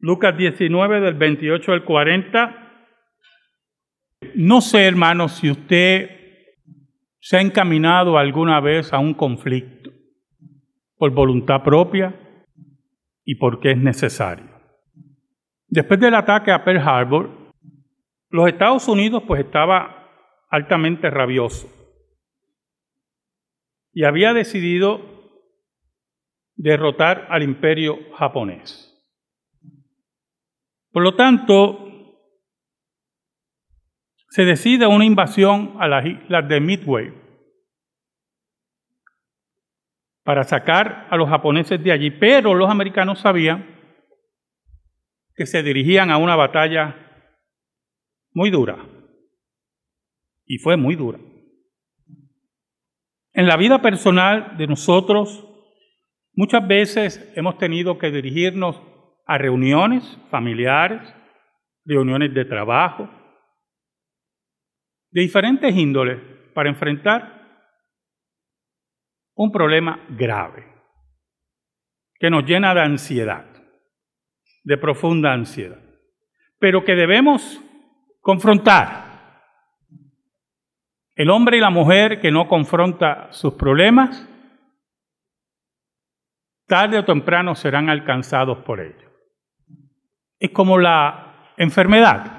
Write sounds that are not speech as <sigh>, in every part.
Lucas 19 del 28 al 40. No sé, hermanos, si usted se ha encaminado alguna vez a un conflicto por voluntad propia y porque es necesario. Después del ataque a Pearl Harbor, los Estados Unidos pues estaba altamente rabioso y había decidido derrotar al imperio japonés. Por lo tanto, se decide una invasión a las islas de Midway para sacar a los japoneses de allí, pero los americanos sabían que se dirigían a una batalla muy dura, y fue muy dura. En la vida personal de nosotros, muchas veces hemos tenido que dirigirnos a reuniones familiares, reuniones de trabajo, de diferentes índoles para enfrentar un problema grave que nos llena de ansiedad, de profunda ansiedad, pero que debemos confrontar. El hombre y la mujer que no confronta sus problemas, tarde o temprano serán alcanzados por ellos. Es como la enfermedad.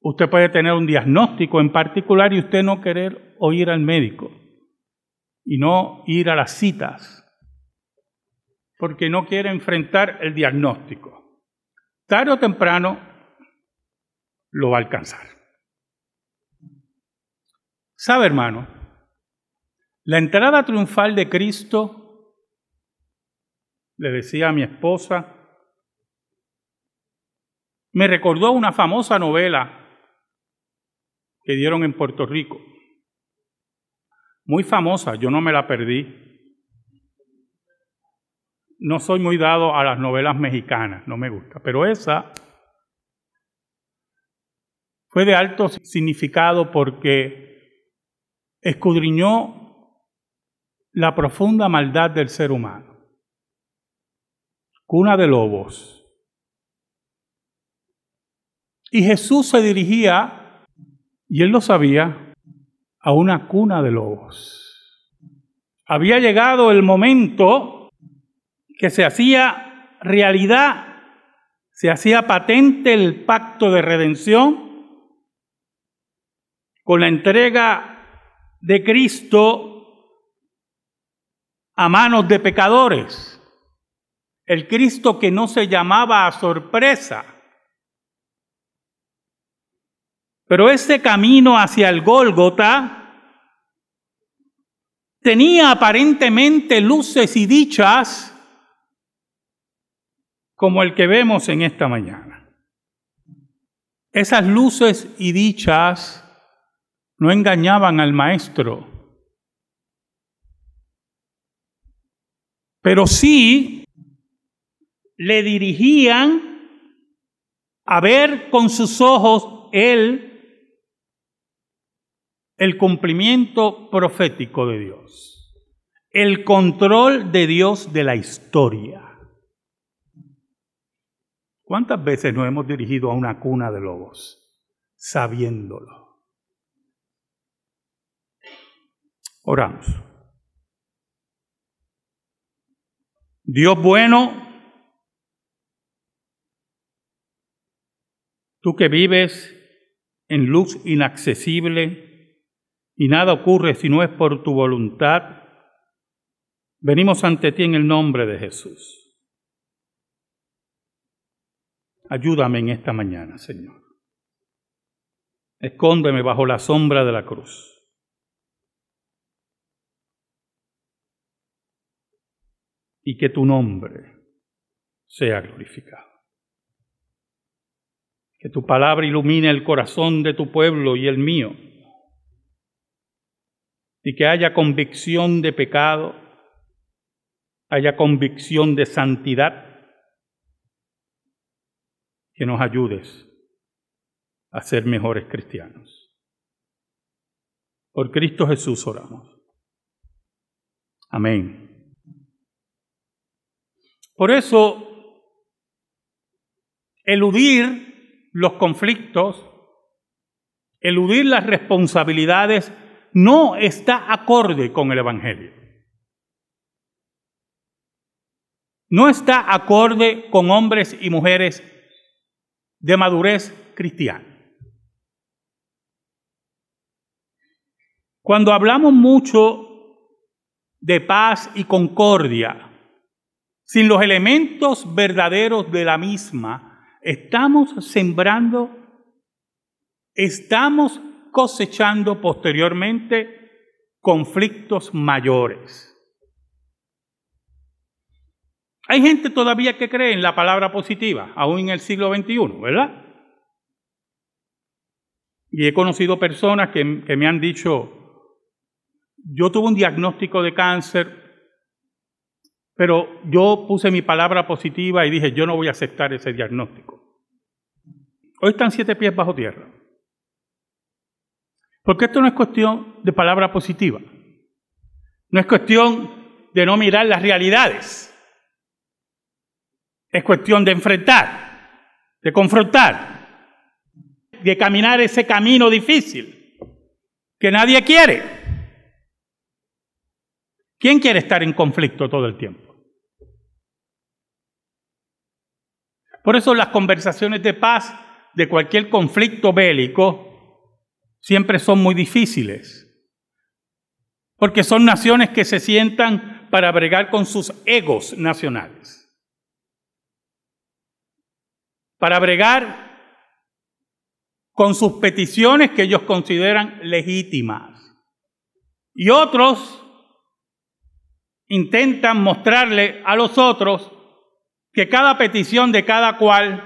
Usted puede tener un diagnóstico en particular y usted no querer oír al médico y no ir a las citas porque no quiere enfrentar el diagnóstico. Tarde o temprano lo va a alcanzar. ¿Sabe, hermano? La entrada triunfal de Cristo, le decía a mi esposa, me recordó una famosa novela que dieron en Puerto Rico. Muy famosa, yo no me la perdí. No soy muy dado a las novelas mexicanas, no me gusta, pero esa fue de alto significado porque escudriñó la profunda maldad del ser humano. Cuna de lobos. Y Jesús se dirigía, y él lo sabía, a una cuna de lobos. Había llegado el momento que se hacía realidad, se hacía patente el pacto de redención con la entrega de Cristo a manos de pecadores. El Cristo que no se llamaba a sorpresa. Pero ese camino hacia el Gólgota tenía aparentemente luces y dichas como el que vemos en esta mañana. Esas luces y dichas no engañaban al maestro, pero sí le dirigían a ver con sus ojos él el cumplimiento profético de Dios, el control de Dios de la historia. ¿Cuántas veces nos hemos dirigido a una cuna de lobos sabiéndolo? Oramos. Dios bueno, tú que vives en luz inaccesible y nada ocurre si no es por tu voluntad, venimos ante ti en el nombre de Jesús. Ayúdame en esta mañana, Señor. Escóndeme bajo la sombra de la cruz. y que tu nombre sea glorificado. Que tu palabra ilumine el corazón de tu pueblo y el mío. Y que haya convicción de pecado, haya convicción de santidad. Que nos ayudes a ser mejores cristianos. Por Cristo Jesús oramos. Amén. Por eso eludir los conflictos, eludir las responsabilidades, no está acorde con el Evangelio. No está acorde con hombres y mujeres de madurez cristiana. Cuando hablamos mucho de paz y concordia, sin los elementos verdaderos de la misma, estamos sembrando, estamos cosechando posteriormente conflictos mayores. Hay gente todavía que cree en la palabra positiva, aún en el siglo XXI, ¿verdad? Y he conocido personas que, que me han dicho, yo tuve un diagnóstico de cáncer, pero yo puse mi palabra positiva y dije, yo no voy a aceptar ese diagnóstico. Hoy están siete pies bajo tierra. Porque esto no es cuestión de palabra positiva. No es cuestión de no mirar las realidades. Es cuestión de enfrentar, de confrontar, de caminar ese camino difícil que nadie quiere. ¿Quién quiere estar en conflicto todo el tiempo? Por eso las conversaciones de paz de cualquier conflicto bélico siempre son muy difíciles. Porque son naciones que se sientan para bregar con sus egos nacionales. Para bregar con sus peticiones que ellos consideran legítimas. Y otros intentan mostrarle a los otros que cada petición de cada cual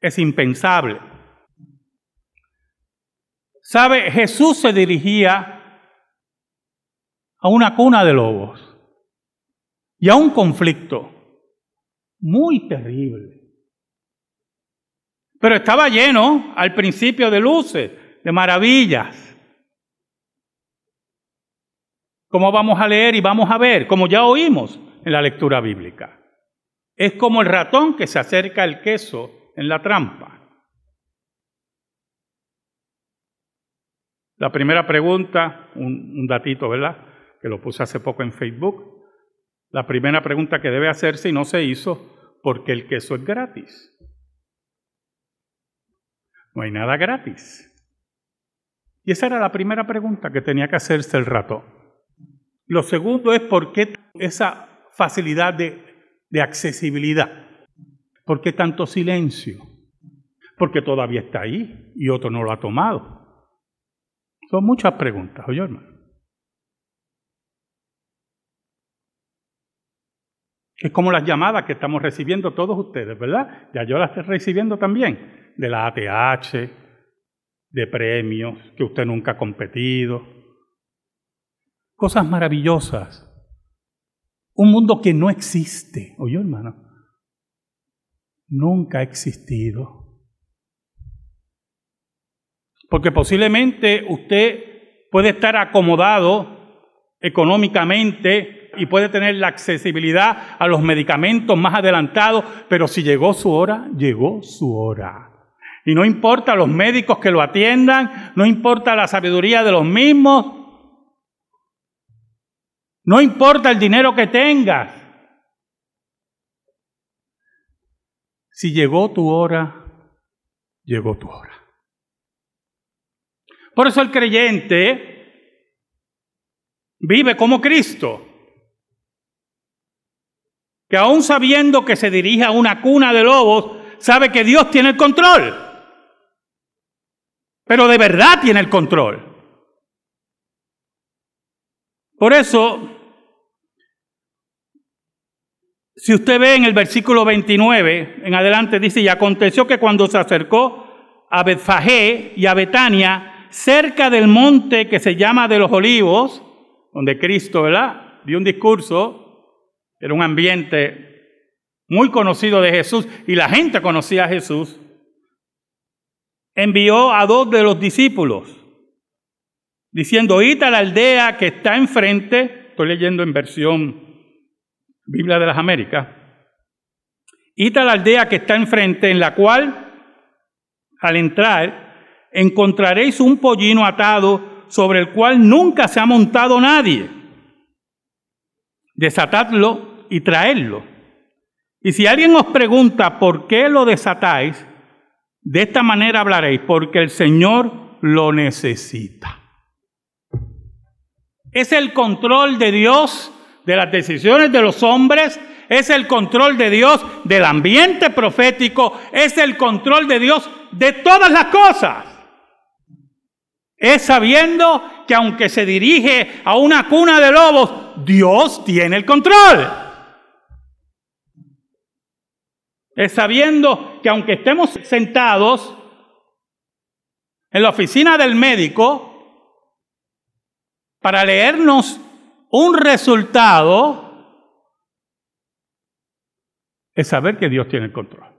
es impensable. ¿Sabe? Jesús se dirigía a una cuna de lobos y a un conflicto muy terrible. Pero estaba lleno al principio de luces, de maravillas. como vamos a leer y vamos a ver, como ya oímos en la lectura bíblica. Es como el ratón que se acerca al queso en la trampa. La primera pregunta, un, datito, ¿verdad? Que lo puse hace poco en Facebook. La primera pregunta que debe hacerse y no se hizo, porque el queso es gratis. No hay nada gratis. Y esa era la primera pregunta que tenía que hacerse el ratón. Lo segundo es por qué esa facilidad de, accesibilidad. ¿Por qué tanto silencio? Porque todavía está ahí y otro no lo ha tomado. Muchas preguntas, oye hermano. Es como las llamadas que estamos recibiendo todos ustedes, ¿verdad? Ya yo las estoy recibiendo también, de la ATH, de premios que usted nunca ha competido, cosas maravillosas. Un mundo que no existe, ¿oyó hermano? Nunca ha existido. Porque posiblemente usted puede estar acomodado económicamente y puede tener la accesibilidad a los medicamentos más adelantados, pero si llegó su hora, llegó su hora. Y no importa los médicos que lo atiendan, no importa la sabiduría de los mismos, no importa el dinero que tengas. Si llegó tu hora, llegó tu hora. Por eso el creyente vive como Cristo, que aún sabiendo que se dirige a una cuna de lobos, sabe que Dios tiene el control, pero de verdad tiene el control. Por eso, si usted ve en el versículo 29 en adelante, dice, y aconteció que cuando se acercó a Betfagé y a Betania, cerca del monte que se llama de los olivos, donde Cristo, ¿verdad? Dio un discurso, era un ambiente muy conocido de Jesús y la gente conocía a Jesús, envió a dos de los discípulos diciendo, id la aldea que está enfrente, estoy leyendo en versión Biblia de las Américas, id a la aldea que está enfrente, en la cual, al entrar, encontraréis un pollino atado sobre el cual nunca se ha montado nadie. Desatadlo y traedlo. Y si alguien os pregunta por qué lo desatáis, de esta manera hablaréis, porque el Señor lo necesita. Es el control de Dios de las decisiones de los hombres, es el control de Dios del ambiente profético, es el control de Dios de todas las cosas. Es sabiendo que aunque se dirige a una cuna de lobos, Dios tiene el control. Es sabiendo que aunque estemos sentados en la oficina del médico para leernos un resultado, es saber que Dios tiene el control.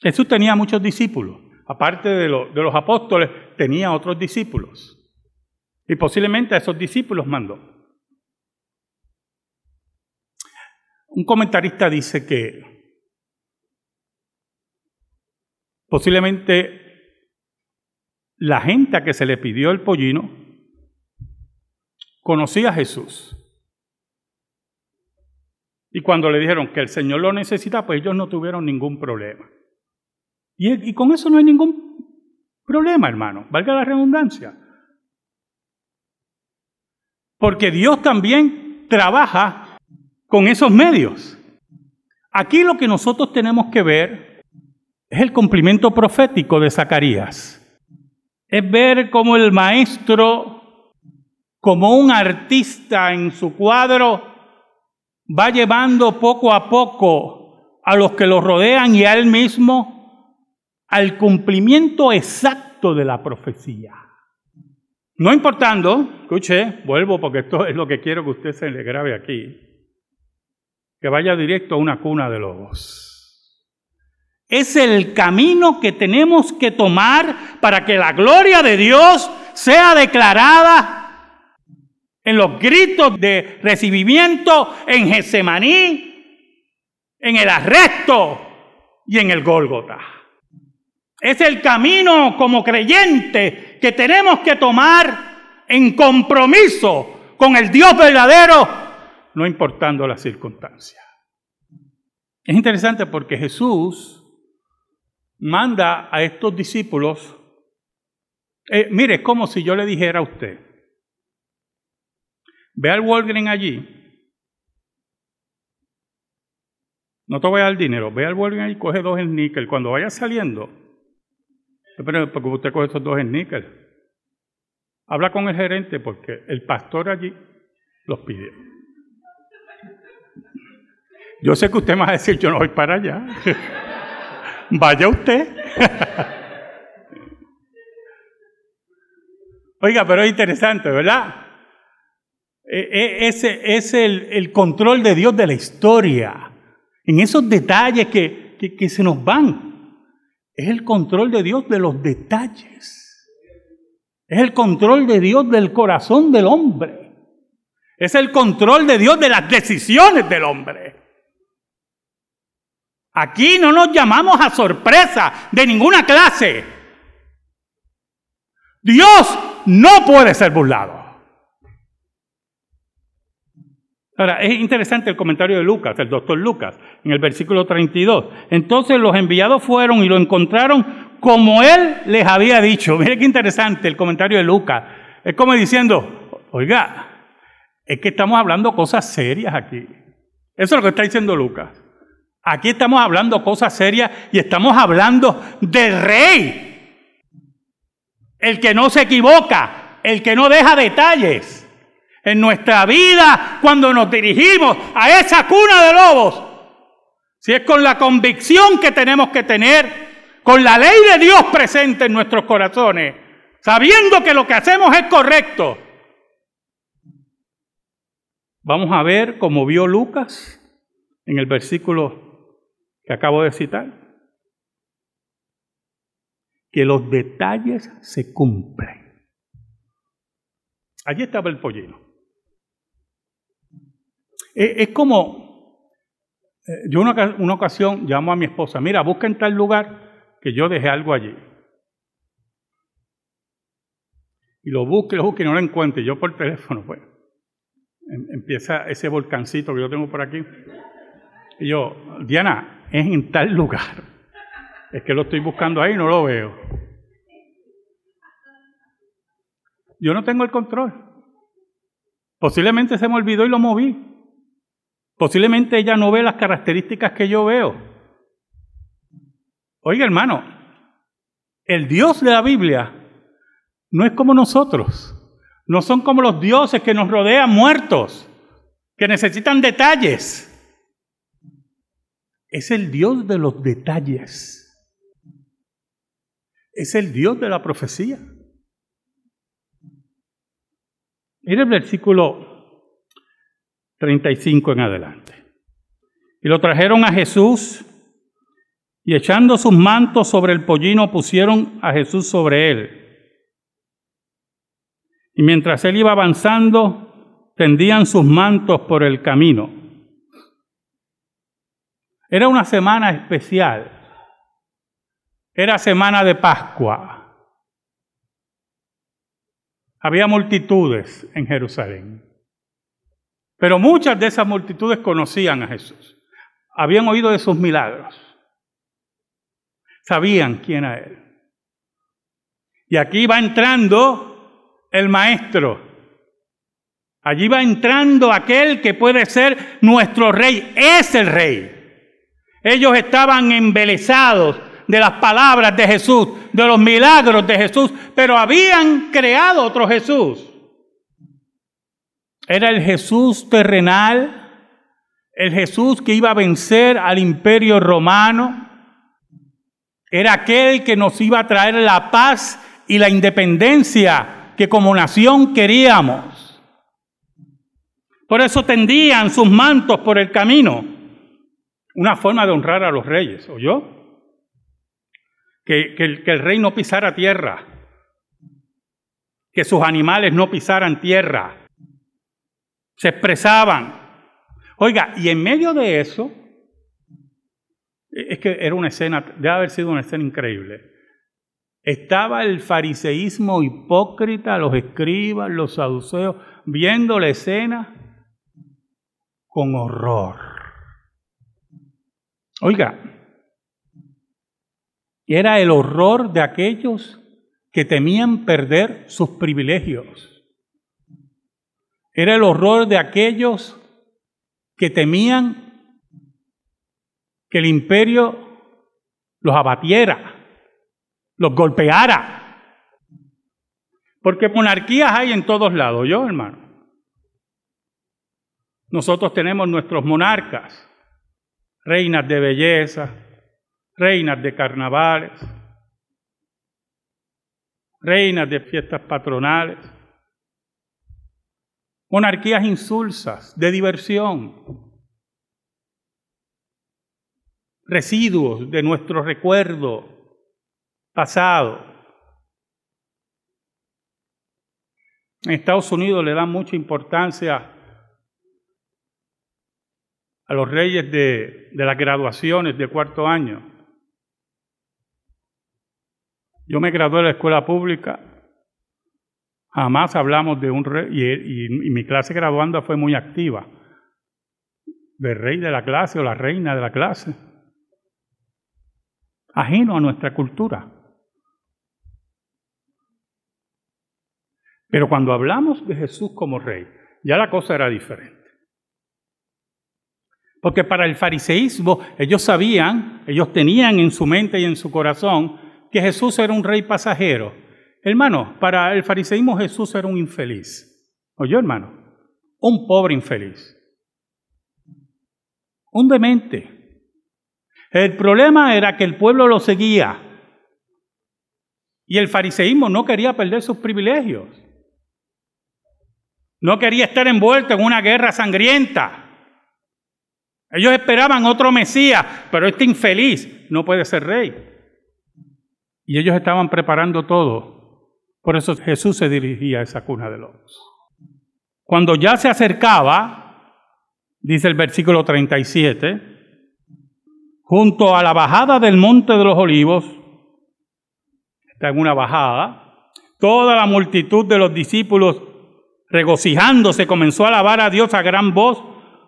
Jesús tenía muchos discípulos. Aparte de, de, los apóstoles, tenía otros discípulos. Y posiblemente a esos discípulos mandó. Un comentarista dice que posiblemente la gente a que se le pidió el pollino conocía a Jesús. Y cuando le dijeron que el Señor lo necesita, pues ellos no tuvieron ningún problema. Y, con eso no hay ningún problema, hermano, valga la redundancia. Porque Dios también trabaja con esos medios. Aquí lo que nosotros tenemos que ver es el cumplimiento profético de Zacarías. Es ver cómo el maestro, como un artista en su cuadro, va llevando poco a poco a los que lo rodean y a él mismo al cumplimiento exacto de la profecía. No importando, escuche, vuelvo porque esto es lo que quiero que usted se le grabe aquí, que vaya directo a una cuna de lobos. Es el camino que tenemos que tomar para que la gloria de Dios sea declarada en los gritos de recibimiento en Getsemaní, en el arresto y en el Gólgota. Es el camino como creyente que tenemos que tomar en compromiso con el Dios verdadero, no importando las circunstancias. Es interesante porque Jesús manda a estos discípulos, eh, mire, es como si yo le dijera a usted, ve al Walgreens allí, no te voy a dar dinero, ve al Walgreens y coge dos en níquel. Cuando vaya saliendo, pero porque usted coge esos dos níquel, habla con el gerente porque el pastor allí los pide. Yo sé que usted me va a decir, yo no voy para allá. <laughs> Vaya usted. <laughs> Oiga, pero es interesante, ¿verdad? E, e, ese es el, control de Dios de la historia. En esos detalles que, que se nos van. Es el control de Dios de los detalles. Es el control de Dios del corazón del hombre. Es el control de Dios de las decisiones del hombre. Aquí no nos llamamos a sorpresa de ninguna clase. Dios no puede ser burlado. Ahora, es interesante el comentario de Lucas, el doctor Lucas, en el versículo 32. Entonces los enviados fueron y lo encontraron como él les había dicho. <laughs> Mire qué interesante el comentario de Lucas. Es como diciendo, oiga, es que estamos hablando cosas serias aquí. Eso es lo que está diciendo Lucas. Aquí estamos hablando cosas serias y estamos hablando del rey. El que no se equivoca, el que no deja detalles. En nuestra vida, cuando nos dirigimos a esa cuna de lobos, si es con la convicción que tenemos que tener, con la ley de Dios presente en nuestros corazones, sabiendo que lo que hacemos es correcto, vamos a ver como vio Lucas en el versículo que acabo de citar, que los detalles se cumplen. Allí estaba el pollino. Es como, Eh, yo una, una ocasión llamo a mi esposa, mira, busca en tal lugar que yo dejé algo allí. Y lo busque, lo busque y no lo encuentre. Yo por teléfono, pues. Em, empieza ese volcancito que yo tengo por aquí. Y yo, Diana, es en tal lugar. Es que lo estoy buscando ahí y no lo veo. Yo no tengo el control. Posiblemente se me olvidó y lo moví. Posiblemente ella no ve las características que yo veo. Oiga, hermano, el Dios de la Biblia no es como nosotros. No son como los dioses que nos rodean muertos, que necesitan detalles. Es el Dios de los detalles. Es el Dios de la profecía. Mire el versículo 35 en adelante. Y lo trajeron a Jesús y echando sus mantos sobre el pollino pusieron a Jesús sobre él. Y mientras él iba avanzando, tendían sus mantos por el camino. Era una semana especial. Era semana de Pascua. Había multitudes en Jerusalén. Pero muchas de esas multitudes conocían a Jesús. Habían oído de sus milagros. Sabían quién era Él. Y aquí va entrando el maestro. Allí va entrando aquel que puede ser nuestro rey, es el rey. Ellos estaban embelesados de las palabras de Jesús, de los milagros de Jesús, pero habían creado otro Jesús. Era el Jesús terrenal, el Jesús que iba a vencer al imperio romano, era aquel que nos iba a traer la paz y la independencia que como nación queríamos. Por eso tendían sus mantos por el camino. Una forma de honrar a los reyes, ¿oyó? Que, que, que el rey no pisara tierra, que sus animales no pisaran tierra, se expresaban. Oiga, y en medio de eso, es que era una escena, debe haber sido una escena increíble. Estaba el fariseísmo hipócrita, los escribas, los saduceos, viendo la escena con horror. Oiga, era el horror de aquellos que temían perder sus privilegios. Era el horror de aquellos que temían que el imperio los abatiera los golpeara. Porque monarquías hay en todos lados, yo hermano. Nosotros tenemos nuestros monarcas, reinas de belleza, reinas de carnavales, reinas de fiestas patronales, monarquías insulsas, de diversión, residuos de nuestro recuerdo pasado. En Estados Unidos le dan mucha importancia a los reyes de, las graduaciones de cuarto año. Yo me gradué de la escuela pública, jamás hablamos de un rey, y, mi clase graduanda fue muy activa, del rey de la clase o la reina de la clase, ajeno a nuestra cultura. Pero cuando hablamos de Jesús como rey, ya la cosa era diferente. Porque para el fariseísmo ellos sabían, ellos tenían en su mente y en su corazón que Jesús era un rey pasajero. Hermano, para el fariseísmo Jesús era un infeliz. ¿Oyó, hermano? Un pobre infeliz. Un demente. El problema era que el pueblo lo seguía. Y el fariseísmo no quería perder sus privilegios. No quería estar envuelto en una guerra sangrienta. Ellos esperaban otro Mesías, pero este infeliz no puede ser rey. Y ellos estaban preparando todo. Por eso Jesús se dirigía a esa cuna de lobos. Cuando ya se acercaba, dice el versículo 37, junto a la bajada del Monte de los Olivos, está en una bajada, toda la multitud de los discípulos regocijándose comenzó a alabar a Dios a gran voz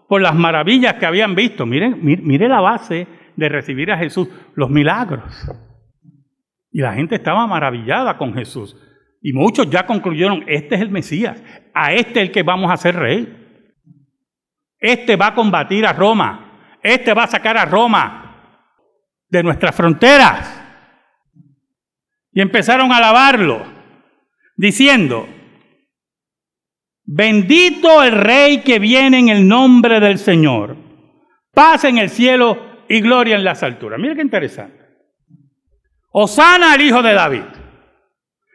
por las maravillas que habían visto. Miren, mire la base de recibir a Jesús, los milagros. Y la gente estaba maravillada con Jesús. Y muchos ya concluyeron, este es el Mesías, a este es el que vamos a hacer rey. Este va a combatir a Roma, este va a sacar a Roma de nuestras fronteras. Y empezaron a alabarlo, diciendo, bendito el rey que viene en el nombre del Señor, paz en el cielo y gloria en las alturas. Mira qué interesante. Osana al hijo de David.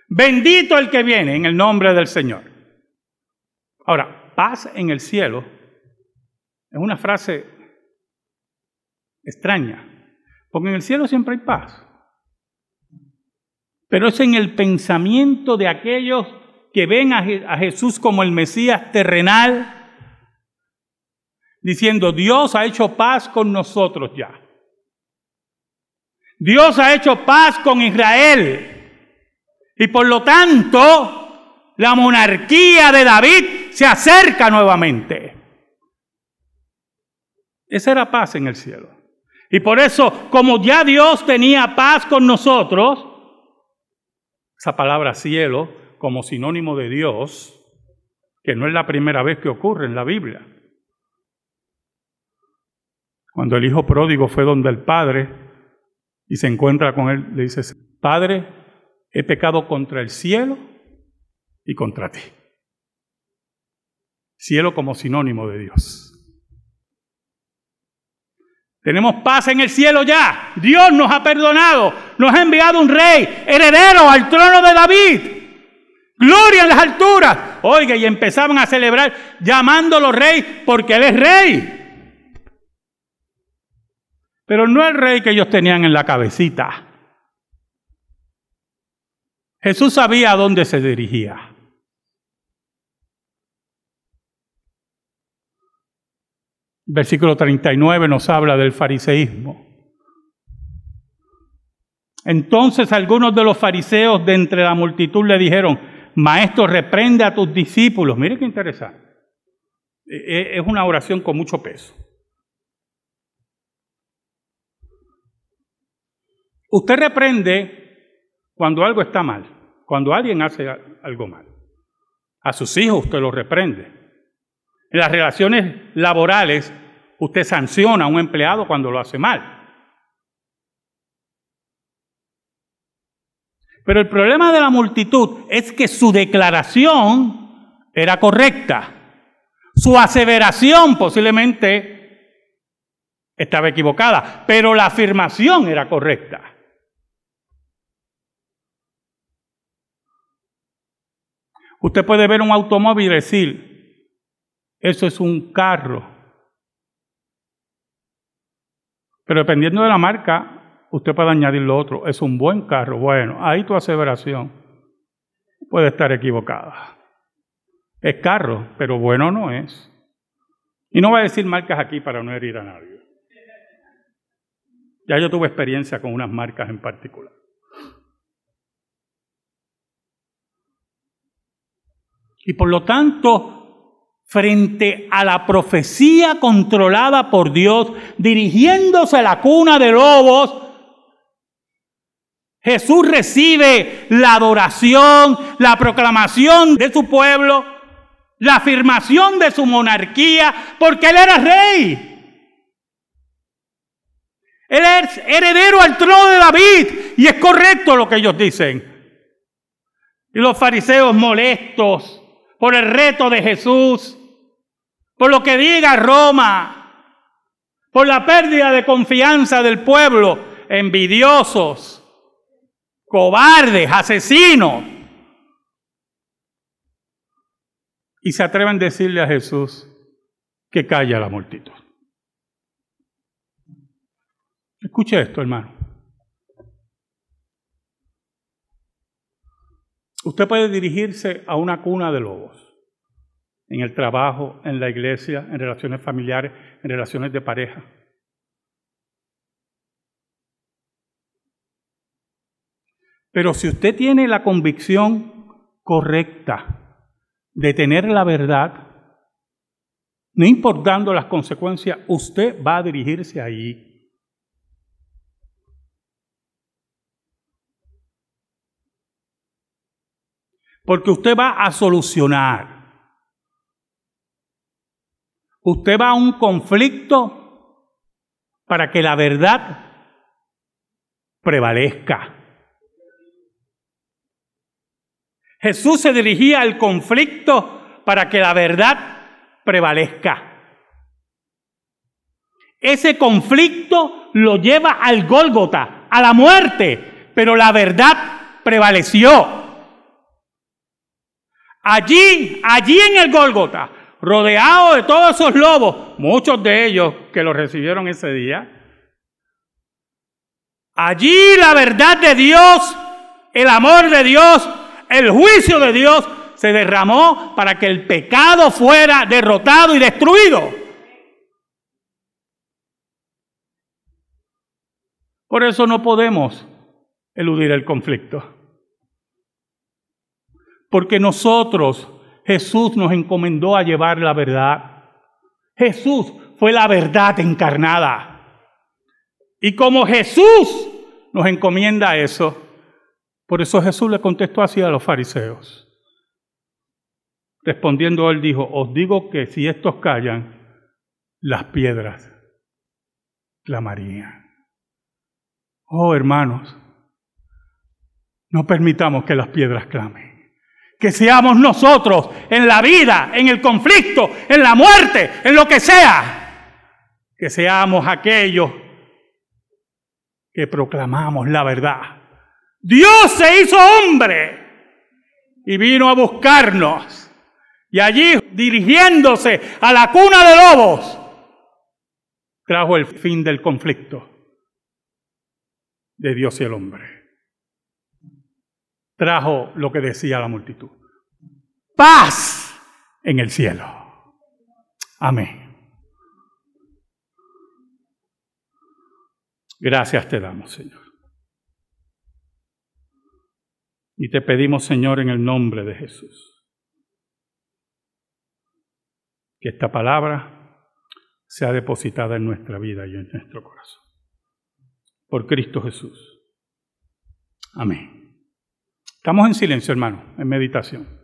Bendito el que viene en el nombre del Señor. Ahora, paz en el cielo es una frase extraña, porque en el cielo siempre hay paz. Pero es en el pensamiento de aquellos que ven a, Jesús como el Mesías terrenal, diciendo, Dios ha hecho paz con nosotros ya. Dios ha hecho paz con Israel. Y por lo tanto, la monarquía de David se acerca nuevamente. Esa era paz en el cielo. Y por eso, como ya Dios tenía paz con nosotros, esa palabra cielo como sinónimo de Dios, que no es la primera vez que ocurre en la Biblia. Cuando el hijo pródigo fue donde el padre y se encuentra con él, le dice, Padre, he pecado contra el cielo y contra ti. Cielo como sinónimo de Dios. Tenemos paz en el cielo ya. Dios nos ha perdonado. Nos ha enviado un rey, heredero al trono de David. Gloria en las alturas. Oiga, y empezaban a celebrar llamándolo rey porque él es rey. Pero no el rey que ellos tenían en la cabecita. Jesús sabía a dónde se dirigía. Versículo 39 nos habla del fariseísmo. Entonces algunos de los fariseos de entre la multitud le dijeron, Maestro, reprende a tus discípulos. Mire qué interesante. E, e, es una oración con mucho peso. Usted reprende cuando algo está mal, cuando alguien hace algo mal. A sus hijos usted los reprende. En las relaciones laborales usted sanciona a un empleado cuando lo hace mal. Pero el problema de la multitud es que su declaración era correcta. Su aseveración posiblemente estaba equivocada, pero la afirmación era correcta. Usted puede ver un automóvil y decir, eso es un carro. Pero dependiendo de la marca, usted puede añadir lo otro, es un buen carro. Bueno, ahí tu aseveración puede estar equivocada. Es carro, pero bueno no es. Y no voy a decir marcas aquí para no herir a nadie. Ya yo tuve experiencia con unas marcas en particular. Y por lo tanto, frente a la profecía controlada por Dios, dirigiéndose a la cuna de lobos, Jesús recibe la adoración, la proclamación de su pueblo, la afirmación de su monarquía, porque Él era rey. Él es heredero al trono de David. Y es correcto lo que ellos dicen. Y los fariseos molestos por el reto de Jesús, por lo que diga Roma, por la pérdida de confianza del pueblo, envidiosos, cobardes, asesinos. Y se atreven a decirle a Jesús que calla la multitud. Escuche esto, hermano. Usted puede dirigirse a una cuna de lobos, en el trabajo, en la iglesia, en relaciones familiares, en relaciones de pareja. Pero si usted tiene la convicción correcta de tener la verdad, no importando las consecuencias, usted va a dirigirse allí. Porque usted va a solucionar. Usted va a un conflicto para que la verdad prevalezca. Jesús se dirigía al conflicto para que la verdad prevalezca. Ese conflicto lo lleva al Gólgota, a la muerte, pero la verdad prevaleció. Allí, allí en el Gólgota, rodeado de todos esos lobos, muchos de ellos que lo recibieron ese día, allí la verdad de Dios, el amor de Dios, el juicio de Dios se derramó para que el pecado fuera derrotado y destruido. Por eso no podemos eludir el conflicto. Porque nosotros, Jesús nos encomendó a llevar la verdad. Jesús fue la verdad encarnada. Y como Jesús nos encomienda eso, por eso Jesús le contestó así a los fariseos. Respondiendo él dijo, os digo que si estos callan, las piedras clamarían. Oh hermanos, no permitamos que las piedras clamen. Que seamos nosotros en la vida, en el conflicto, en la muerte, en lo que sea. Que seamos aquellos que proclamamos la verdad. Dios se hizo hombre y vino a buscarnos y allí, dirigiéndose a la cuna de lobos, trajo el fin del conflicto de Dios y el hombre. Trajo lo que decía la multitud. Paz en el cielo. Amén. Gracias te damos, Señor. Y te pedimos, Señor, en el nombre de Jesús que esta palabra sea depositada en nuestra vida y en nuestro corazón. Por Cristo Jesús. Amén. Estamos en silencio, hermano, en meditación.